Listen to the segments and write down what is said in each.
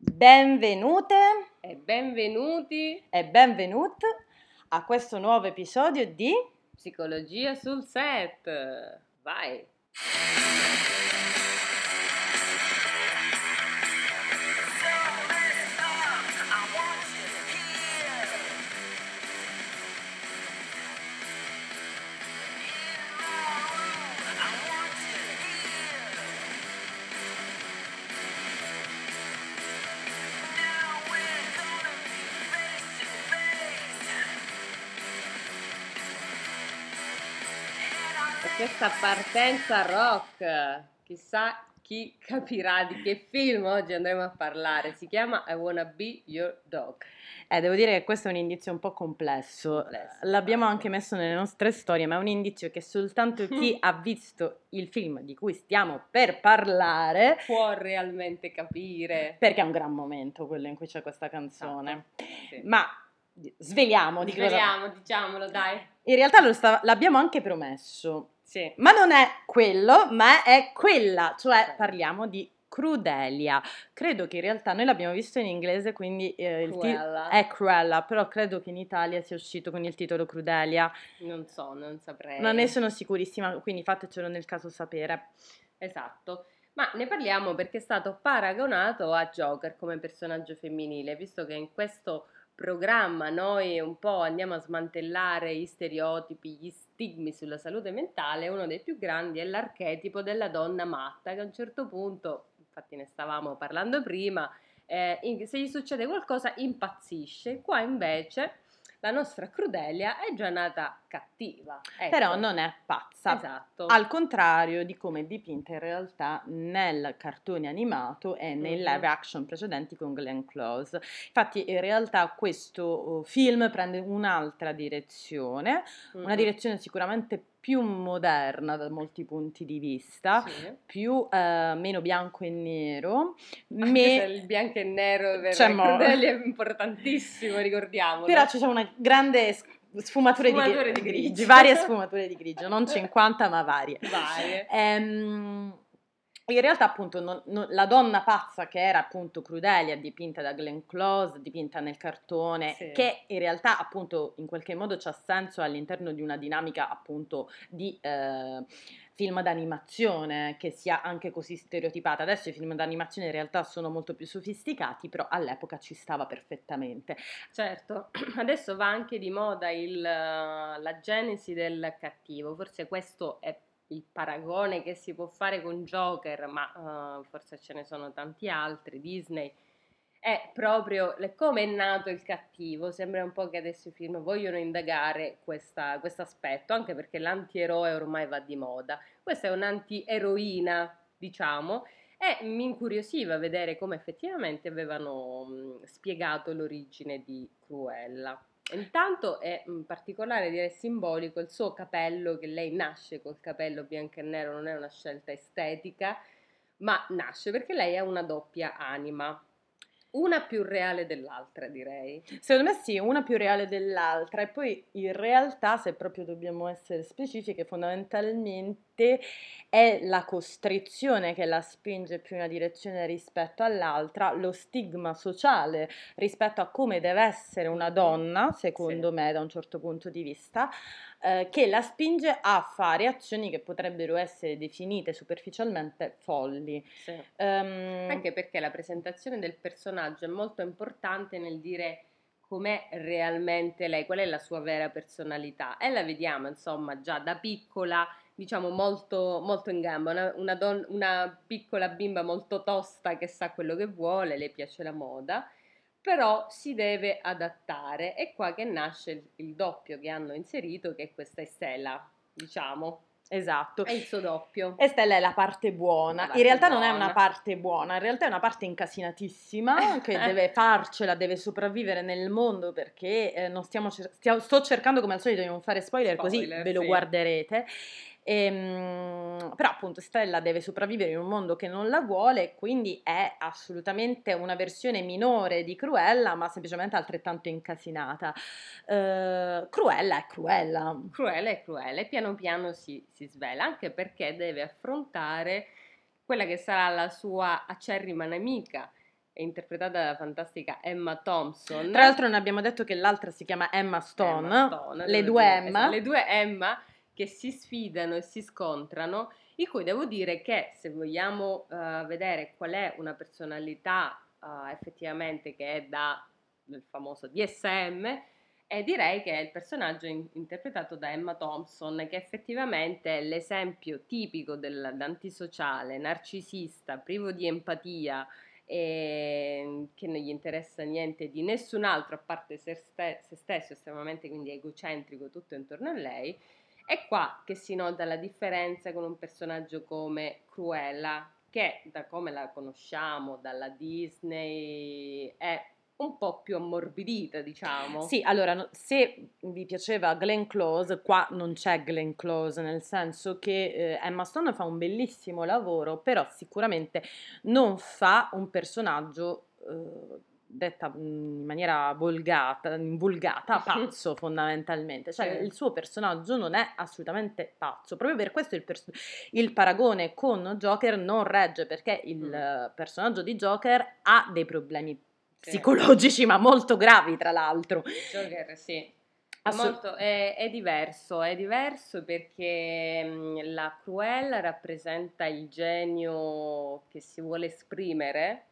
Benvenute e benvenuti e benvenut a questo nuovo episodio di Psicologia sul set. Vai! Questa partenza rock, chissà chi capirà di che film oggi andremo a parlare. Si chiama I Wanna Be Your Dog. Eh, devo dire che questo è un indizio un po' complesso. Complesso, L'abbiamo esatto. anche messo nelle nostre storie, ma è un indizio che soltanto chi ha visto il film di cui stiamo per parlare, Può realmente capire. perché è un gran momento quello in cui c'è questa canzone. Sì. Ma sveliamo di cosa. Speriamo, diciamolo, dai. In realtà lo sta- l'abbiamo anche promesso. Sì. Ma non è quello, ma è quella, cioè parliamo di Crudelia. Credo che in realtà noi l'abbiamo visto in inglese, quindi eh, il ti- Cruella. è Cruella, però credo che in Italia sia uscito con il titolo Crudelia. Non so, non saprei. Non ne sono sicurissima, quindi fatecelo nel caso sapere. Esatto. Ma ne parliamo perché è stato paragonato a Joker come personaggio femminile, visto che in questo programma noi un po' andiamo a smantellare gli stereotipi, gli stigmi sulla salute mentale, uno dei più grandi è l'archetipo della donna matta, che a un certo punto, infatti ne stavamo parlando prima, eh, se gli succede qualcosa impazzisce, qua invece la nostra Crudelia è già nata cattiva. Ecco. Però non è pazza. Esatto. Al contrario di come è dipinta in realtà nel cartone animato e nei Mhm. live action precedenti con Glenn Close. Infatti in realtà questo oh, film prende un'altra direzione, una Mhm. direzione sicuramente più moderna da molti punti di vista, Sì. più eh, meno bianco e nero, Anche me- il bianco e nero per C'è mo- Crudelli è importantissimo, ricordiamolo. però sono una grande s- sfumature, Sfumature di, di grigi, grigio. varie sfumature di grigio, non 50 ma varie. Varie. Ehm, in realtà appunto non- non- la donna pazza che era appunto Crudelia dipinta da Glenn Close, dipinta nel cartone, Sì. che in realtà appunto in qualche modo c'ha senso all'interno di una dinamica appunto di eh, film d'animazione che sia anche così stereotipata. Adesso i film d'animazione in realtà sono molto più sofisticati, però all'epoca ci stava perfettamente. Certo, adesso va anche di moda il, eh, la genesi del cattivo, forse questo è il paragone che si può fare con Joker, ma eh, forse ce ne sono tanti altri, Disney. È proprio come è nato il cattivo. Sembra un po' che adesso i film vogliono indagare questo aspetto, anche perché l'antieroe ormai va di moda. Questa è un'antieroina, diciamo, e mi incuriosiva vedere come effettivamente avevano mh, spiegato l'origine di Cruella. Intanto è particolare direi simbolico il suo capello, che lei nasce col capello bianco e nero, non è una scelta estetica, ma nasce perché lei ha una doppia anima, una più reale dell'altra direi. Secondo me sì, una più reale dell'altra e poi in realtà, se proprio dobbiamo essere specifiche, fondamentalmente è la costrizione che la spinge più in una direzione rispetto all'altra, lo stigma sociale rispetto a come deve essere una donna, secondo Sì. me da un certo punto di vista, eh, che la spinge a fare azioni che potrebbero essere definite superficialmente folli. Sì. Ehm, Anche perché la presentazione del personaggio è molto importante nel dire com'è realmente lei, qual è la sua vera personalità. E la vediamo, insomma, già da piccola, diciamo, molto, molto in gamba, una, una don- una piccola bimba molto tosta che sa quello che vuole, le piace la moda, però si deve adattare. È qua che nasce il, il doppio che hanno inserito, che è questa Estella, diciamo, esatto. è il suo doppio. E Stella è la parte buona. La parte in realtà non è buona. una parte buona, in realtà è una parte incasinatissima che deve farcela, deve sopravvivere nel mondo perché eh, non stiamo cer- stia- sto cercando come al solito di non fare spoiler, così Spoiler, ve lo sì. guarderete. Ehm, però appunto Stella deve sopravvivere in un mondo che non la vuole, quindi è assolutamente una versione minore di Cruella, ma semplicemente altrettanto incasinata. Eh, Cruella è Cruella. Cruella è cruele, piano piano si, si svela, anche perché deve affrontare quella che sarà la sua acerrima nemica, interpretata dalla fantastica Emma Thompson. Tra l'altro non abbiamo detto che l'altra si chiama Emma Stone, Emma Stone, le due esatto, Emma. le due Emma che si sfidano e si scontrano, in cui devo dire che se vogliamo uh, vedere qual è una personalità uh, effettivamente che è da il famoso DSM, e direi che è il personaggio in- interpretato da Emma Thompson, che effettivamente è l'esempio tipico dell'antisociale, narcisista, privo di empatia, e che non gli interessa niente di nessun altro a parte se, ste- se stesso, estremamente quindi egocentrico tutto intorno a lei. È qua che si nota la differenza con un personaggio come Cruella, che da come la conosciamo dalla Disney è un po' più ammorbidita, diciamo. Sì, allora, se vi piaceva Glenn Close, qua non c'è Glenn Close, nel senso che eh, Emma Stone fa un bellissimo lavoro, però sicuramente non fa un personaggio eh, detta in maniera volgata, vulgata, pazzo fondamentalmente, cioè Sì. il suo personaggio non è assolutamente pazzo, proprio per questo il, pers- il paragone con Joker non regge, perché il Mm. personaggio di Joker ha dei problemi Sì. psicologici, ma molto gravi tra l'altro. Joker, sì. Molto, è, è diverso, è diverso perché mh, la Cruella rappresenta il genio che si vuole esprimere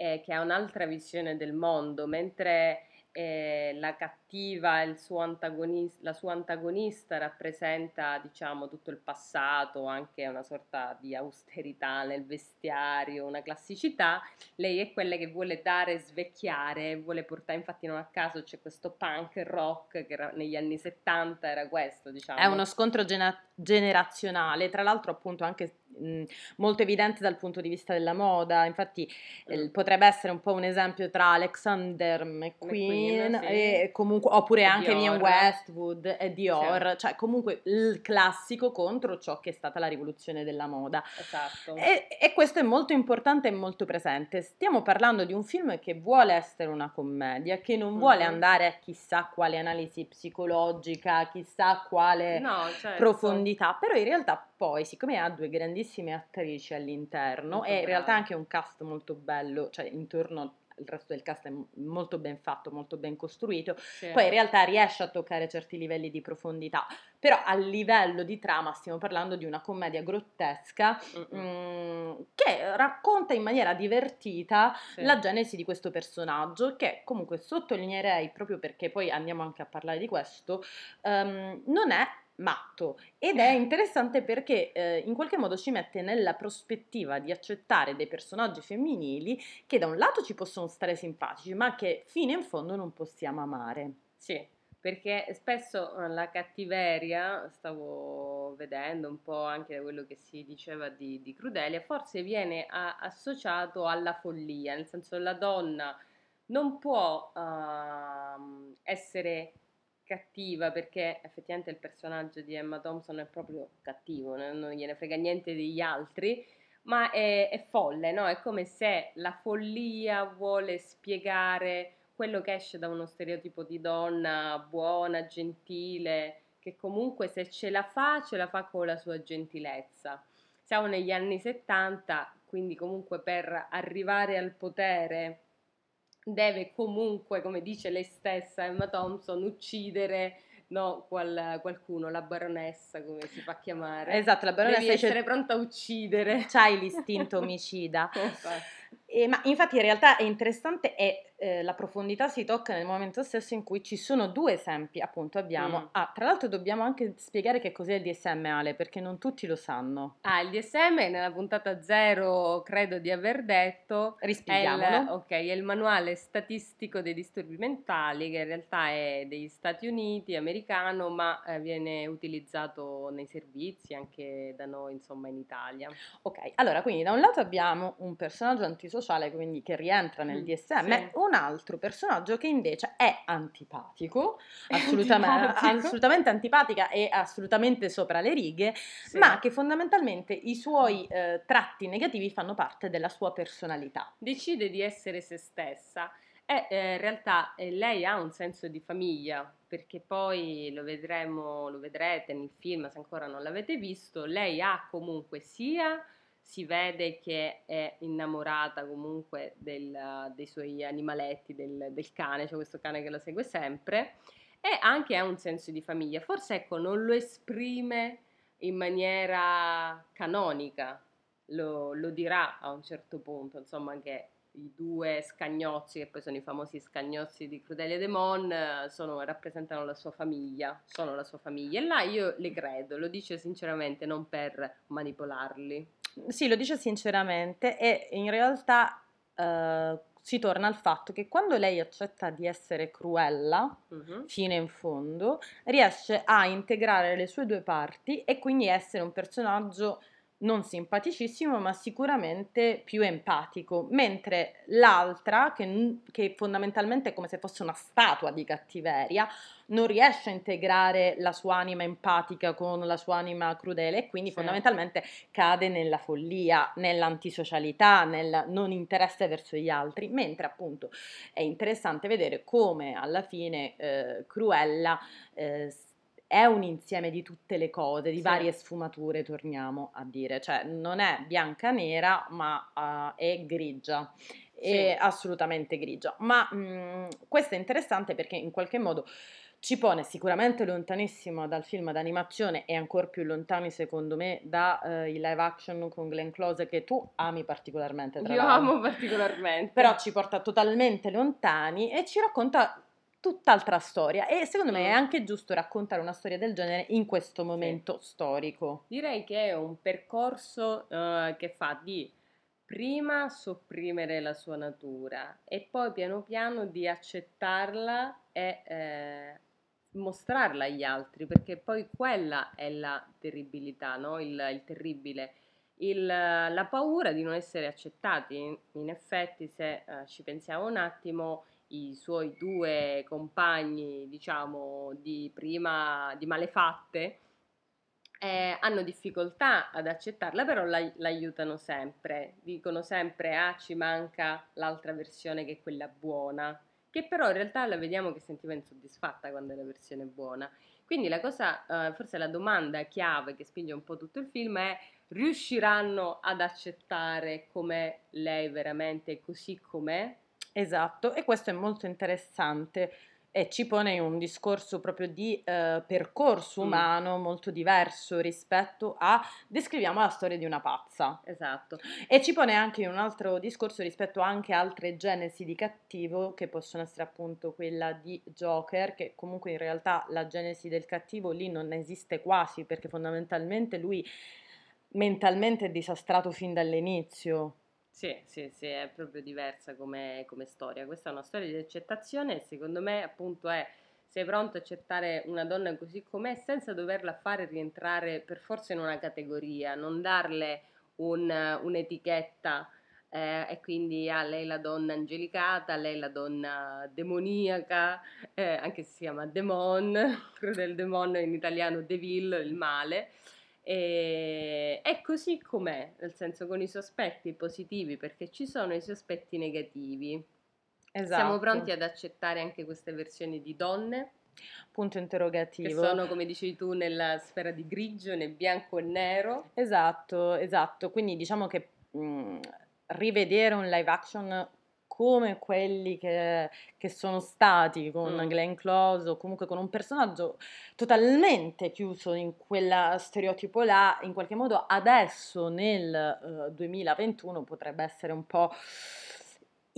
e che ha un'altra visione del mondo, mentre eh, la cattiva, il suo antagonis- la sua antagonista rappresenta, diciamo, tutto il passato, anche una sorta di austerità nel vestiario, una classicità. Lei è quella che vuole dare, svecchiare, vuole portare, infatti non a caso c'è questo punk rock che era- negli anni 70 era questo, diciamo. È uno scontro gena- generazionale, tra l'altro appunto anche mh, molto evidente dal punto di vista della moda, infatti eh, potrebbe essere un po' un esempio tra Alexander McQueen McQueen, sì. e comunque, oppure E anche Dior. Westwood e Dior, cioè comunque il classico contro ciò che è stata la rivoluzione della moda. Esatto. E, e questo è molto importante e molto presente. Stiamo parlando di un film che vuole essere una commedia, che non vuole Mhm. andare a chissà quale analisi psicologica, chissà quale No, certo. profondità, però in realtà poi, siccome ha due grandissime attrici all'interno Molto e in realtà anche un cast molto bello, cioè intorno al resto del cast è molto ben fatto, molto ben costruito, Sì. poi in realtà riesce a toccare certi livelli di profondità, però a livello di trama stiamo parlando di una commedia grottesca mm, che racconta in maniera divertita Sì. la genesi di questo personaggio che comunque sottolineerei proprio perché poi andiamo anche a parlare di questo ehm, non è matto. Ed è interessante perché eh, in qualche modo ci mette nella prospettiva di accettare dei personaggi femminili che da un lato ci possono stare simpatici ma che fino in fondo non possiamo amare. Sì, perché spesso eh, la cattiveria, stavo vedendo un po' anche da quello che si diceva di, di Crudelia, forse viene a- associato alla follia, nel senso la donna non può ehm, essere cattiva perché effettivamente il personaggio di Emma Thompson è proprio cattivo, non, gliene frega niente degli altri, ma è, è folle, no? È come se la follia vuole spiegare quello che esce da uno stereotipo di donna buona, gentile, che comunque se ce la fa, ce la fa con la sua gentilezza. Siamo negli anni 70, quindi comunque per arrivare al potere deve comunque, come dice lei stessa, Emma Thompson, uccidere no, qual- qualcuno, la baronessa, come si fa chiamare. esatto la baronessa Devi essere pronta a uccidere. c'hai l'istinto omicida Infatti. E, ma infatti in realtà è interessante e eh, la profondità si tocca nel momento stesso in cui ci sono due esempi, appunto abbiamo, Mm. ah, tra l'altro dobbiamo anche spiegare che cos'è il DSM Ale, perché non tutti lo sanno. Ah, il DSM nella puntata zero credo di aver detto è il, Rispieghiamolo. ok, è il manuale statistico dei disturbi mentali che in realtà è degli Stati Uniti, americano, ma eh, viene utilizzato nei servizi anche da noi, insomma, in Italia. Ok, allora quindi da un lato abbiamo un personaggio antisociale, quindi che rientra nel Mm, DSM, sì. un altro personaggio che invece è antipatico, assolutamente, Antipatico. assolutamente antipatica e assolutamente sopra le righe, Sì. ma che fondamentalmente i suoi eh, tratti negativi fanno parte della sua personalità. decide di essere se stessa e eh, in realtà eh, lei ha un senso di famiglia perché poi lo vedremo, lo vedrete nel film se ancora non l'avete visto, lei ha comunque sia si vede che è innamorata comunque del, dei suoi animaletti, del, del cane, cioè questo cane che la segue sempre e anche ha un senso di famiglia. Forse ecco, non lo esprime in maniera canonica, lo, lo dirà a un certo punto, insomma, che i due scagnozzi, che poi sono i famosi scagnozzi di Crudelia de Mon, sono, rappresentano la sua famiglia, sono la sua famiglia. E là io le credo, lo dice sinceramente, non per manipolarli. Sì, lo dice sinceramente e in realtà eh, si torna al fatto che quando lei accetta di essere cruella uh-huh. fino in fondo, riesce a integrare le sue due parti e quindi essere un personaggio non simpaticissimo, ma sicuramente più empatico, mentre l'altra, che, che, fondamentalmente è come se fosse una statua di cattiveria, non riesce a integrare la sua anima empatica con la sua anima crudele e quindi sì. fondamentalmente cade nella follia, nell'antisocialità, nel non interesse verso gli altri, mentre appunto è interessante vedere come alla fine eh, Cruella eh, è un insieme di tutte le cose, di sì. varie sfumature, torniamo a dire, cioè non è bianca nera, ma uh, è grigia. È sì. assolutamente grigia. Ma mh, mhmm, questo è interessante perché in qualche modo ci pone sicuramente lontanissimo dal film d'animazione e ancora più lontani secondo me dai uh, live action con Glenn Close che tu ami particolarmente. Io l'altro. amo particolarmente. Però ci porta totalmente lontani e ci racconta tutt'altra storia e secondo me è anche giusto raccontare una storia del genere in questo momento sì. storico. Direi che è un percorso uh, che fa di prima sopprimere la sua natura e poi piano piano di accettarla e eh, mostrarla agli altri, perché poi quella è la terribilità, no? il, il terribile. Il, la paura di non essere accettati. In, in effetti, se uh, ci pensiamo un attimo, i suoi due compagni, diciamo, di prima di malefatte, eh, hanno difficoltà ad accettarla, però la, l'aiutano sempre. Dicono sempre: Ah, ci manca l'altra versione che è quella buona. Che però in realtà la vediamo che sentiva insoddisfatta quando è la versione buona. Quindi la cosa, eh, forse la domanda chiave che spinge un po' tutto il film è: riusciranno ad accettare come lei veramente così com'è? Esatto, e questo è molto interessante e ci pone in un discorso proprio di eh, percorso mm. umano molto diverso rispetto a descriviamo la storia di una pazza. Esatto. E ci pone anche in un altro discorso rispetto anche a altre genesi di cattivo che possono essere appunto quella di Joker, che comunque in realtà la genesi del cattivo lì non esiste quasi perché fondamentalmente lui mentalmente è disastrato fin dall'inizio sì, sì, sì, è proprio diversa come, come storia. Questa è una storia di accettazione e secondo me appunto è sei pronto a accettare una donna così com'è senza doverla fare rientrare per forza in una categoria, non darle un, un'etichetta eh, e quindi a ah, lei la donna angelicata, lei la donna demoniaca, eh, anche se si chiama demon, del demon in italiano devil, il male. E è così com'è, nel senso con i suoi aspetti positivi, perché ci sono i suoi aspetti negativi. Esatto. Siamo pronti ad accettare anche queste versioni di donne? Punto interrogativo. Che sono, come dicevi tu, nella sfera di grigio, né bianco e nero. Esatto, esatto. Quindi diciamo che mh, rivedere un live action come quelli che, che sono stati con mm. Glenn Close o comunque con un personaggio totalmente chiuso in quel stereotipo là, in qualche modo adesso nel uh, 2021 potrebbe essere un po'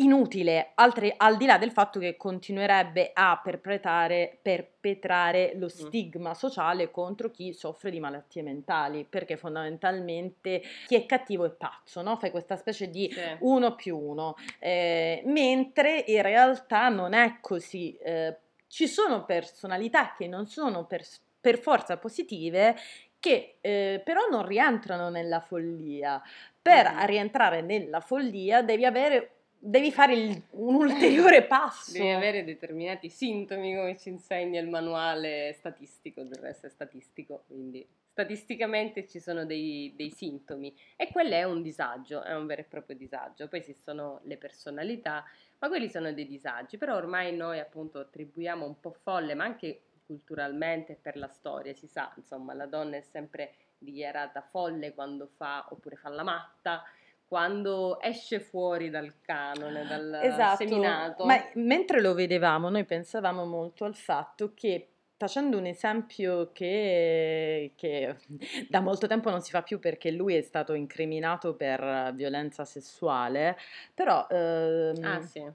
inutile, altri, al di là del fatto che continuerebbe a perpetrare, perpetrare lo stigma sociale contro chi soffre di malattie mentali, perché fondamentalmente chi è cattivo è pazzo, no? fai questa specie di sì. uno più uno, eh, mentre in realtà non è così. Eh, ci sono personalità che non sono per, per forza positive che eh, però non rientrano nella follia. Per mm. rientrare nella follia devi avere devi fare il, un ulteriore passo. Devi avere determinati sintomi, come ci insegna il manuale statistico, del resto è statistico, quindi statisticamente ci sono dei, dei, sintomi e quello è un disagio, è un vero e proprio disagio. Poi esistono le personalità, ma quelli sono dei disagi, però ormai noi appunto attribuiamo un po' folle, ma anche culturalmente per la storia, si sa, insomma, la donna è sempre dichiarata folle quando fa, oppure fa la matta, quando esce fuori dal canone, dal Esatto, seminato. ma mentre lo vedevamo noi pensavamo molto al fatto che facendo un esempio che, che da molto tempo non si fa più perché lui è stato incriminato per violenza sessuale, però ehm, Ah sì, uh,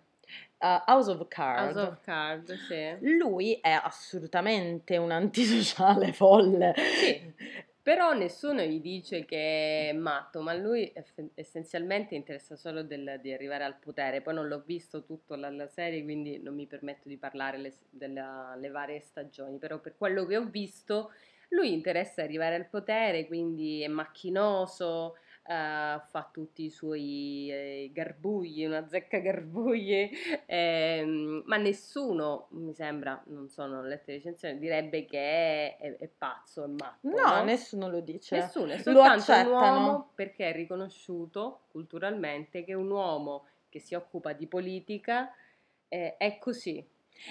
House of House Cards, of Cards, sì. lui è assolutamente un antisociale folle. Sì, però nessuno gli dice che è matto, ma lui essenzialmente interessa solo del- di arrivare al potere. Poi non l'ho visto tutto la, la serie, quindi non mi permetto di parlare le- delle varie stagioni, però per quello che ho visto, lui interessa arrivare al potere, quindi è macchinoso, eh, fa tutti i suoi eh, garbugli, una zecca garbugli, ehm, ma nessuno, mi sembra, non sono lette recensioni, direbbe che è, è- è pazzo, è matto, No, no? nessuno lo dice. Nessuno, è soltanto un uomo perché è riconosciuto culturalmente che un uomo che si occupa di politica eh, è così.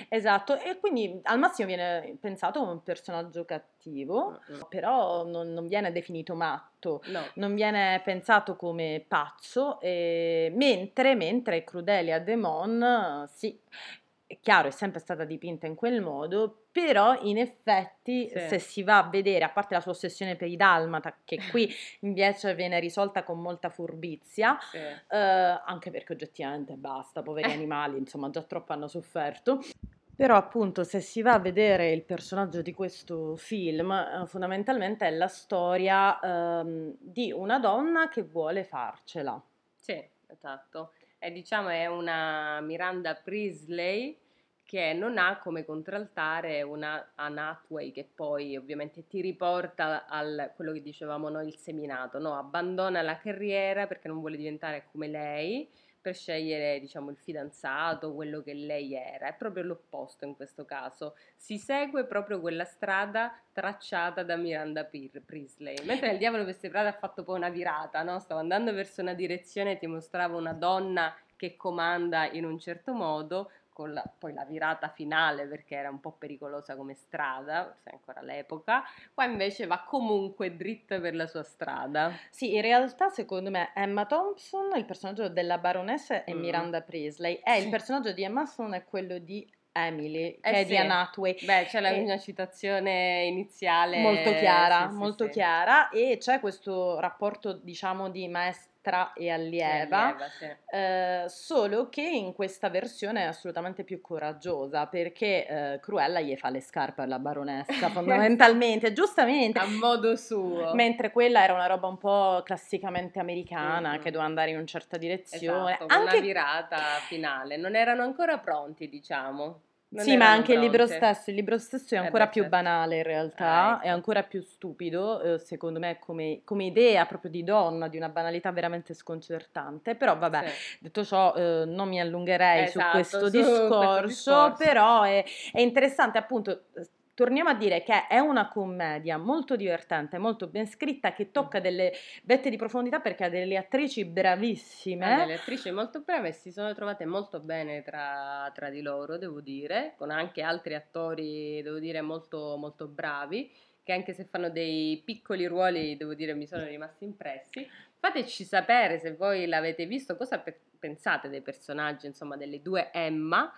Esatto, e quindi al massimo viene pensato come un personaggio cattivo, Mm, mm. però non, non viene definito matto, No, non viene pensato come pazzo, e- mentre, mentre Crudelia Demon, sì, è chiaro, è sempre stata dipinta in quel modo, però in effetti Sì. se si va a vedere, a parte la sua ossessione per i dalmata, che qui invece viene risolta con molta furbizia, sì. eh, anche perché oggettivamente basta, poveri Eh. animali, insomma, già troppo hanno sofferto. Però appunto se si va a vedere il personaggio di questo film, eh, fondamentalmente è la storia ehm, di una donna che vuole farcela. Sì, esatto. E diciamo è una Miranda Priestley che non ha come contraltare una Anne che poi ovviamente ti riporta al quello che dicevamo noi, il seminato, no? Abbandona la carriera perché non vuole diventare come lei per scegliere, diciamo, il fidanzato, quello che lei era. È proprio l'opposto in questo caso. Si segue proprio quella strada tracciata da Miranda Pir- Priestley. Mentre il Diavolo Veste Prada ha fatto poi una virata, no? Stava andando verso una direzione ti mostrava una donna che comanda in un certo modo, con la- poi la virata finale perché era un po' pericolosa come strada, forse ancora all'epoca, qua invece va comunque dritta per la sua strada. Sì, in realtà secondo me Emma Thompson, il personaggio della baronessa è Mm. Miranda Priestley, e Sì. il personaggio di Emma Stone è quello di Emily, che Eh è sì. di Anne Hathaway. Beh, c'è la E- mia citazione iniziale. molto chiara, sì, molto chiara e c'è questo rapporto diciamo di maestra e Sì, allieva, allieva, sì. eh, solo che in questa versione è assolutamente più coraggiosa perché eh, Cruella gli fa le scarpe alla baronessa fondamentalmente, giustamente. A modo suo. Mentre quella era una roba un po' classicamente americana Mm. che doveva andare in una certa direzione. Esatto, con una Anche virata finale. Non erano ancora pronti, diciamo. Non Sì, ma anche il libro stesso, il libro stesso è Eh ancora beh, più certo. banale in realtà, Ah, è ancora più stupido, eh, secondo me, come, come idea proprio di donna, di una banalità veramente sconcertante. Però vabbè, Sì. detto ciò, eh, non mi allungherei su Esatto, questo su discorso, questo discorso. però è, è interessante appunto. Torniamo a dire che è una commedia molto divertente, molto ben scritta, che tocca delle vette di profondità perché ha delle attrici bravissime. Ah, delle attrici molto brave e si sono trovate molto bene tra, tra di loro, devo dire, con anche altri attori, devo dire, molto, molto bravi, che anche se fanno dei piccoli ruoli, devo dire, mi sono rimasti impressi. Fateci sapere se voi l'avete visto, cosa pe- pensate dei personaggi, insomma, delle due Emma.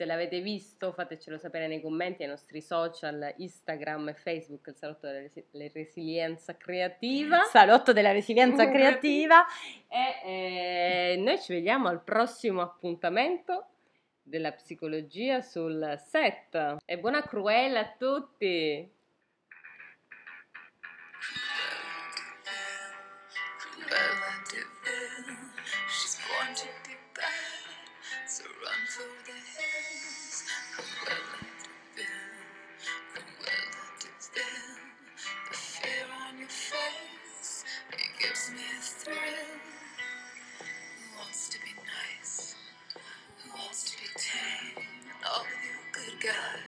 Se l'avete visto, fatecelo sapere nei commenti ai nostri social, Instagram e Facebook, il salotto della resi- resilienza creativa. Salotto della resilienza creativa. E eh, noi ci vediamo al prossimo appuntamento della psicologia sul set. E buona cruella a tutti! Who wants to be nice? Who wants to be tame? All of you good guys.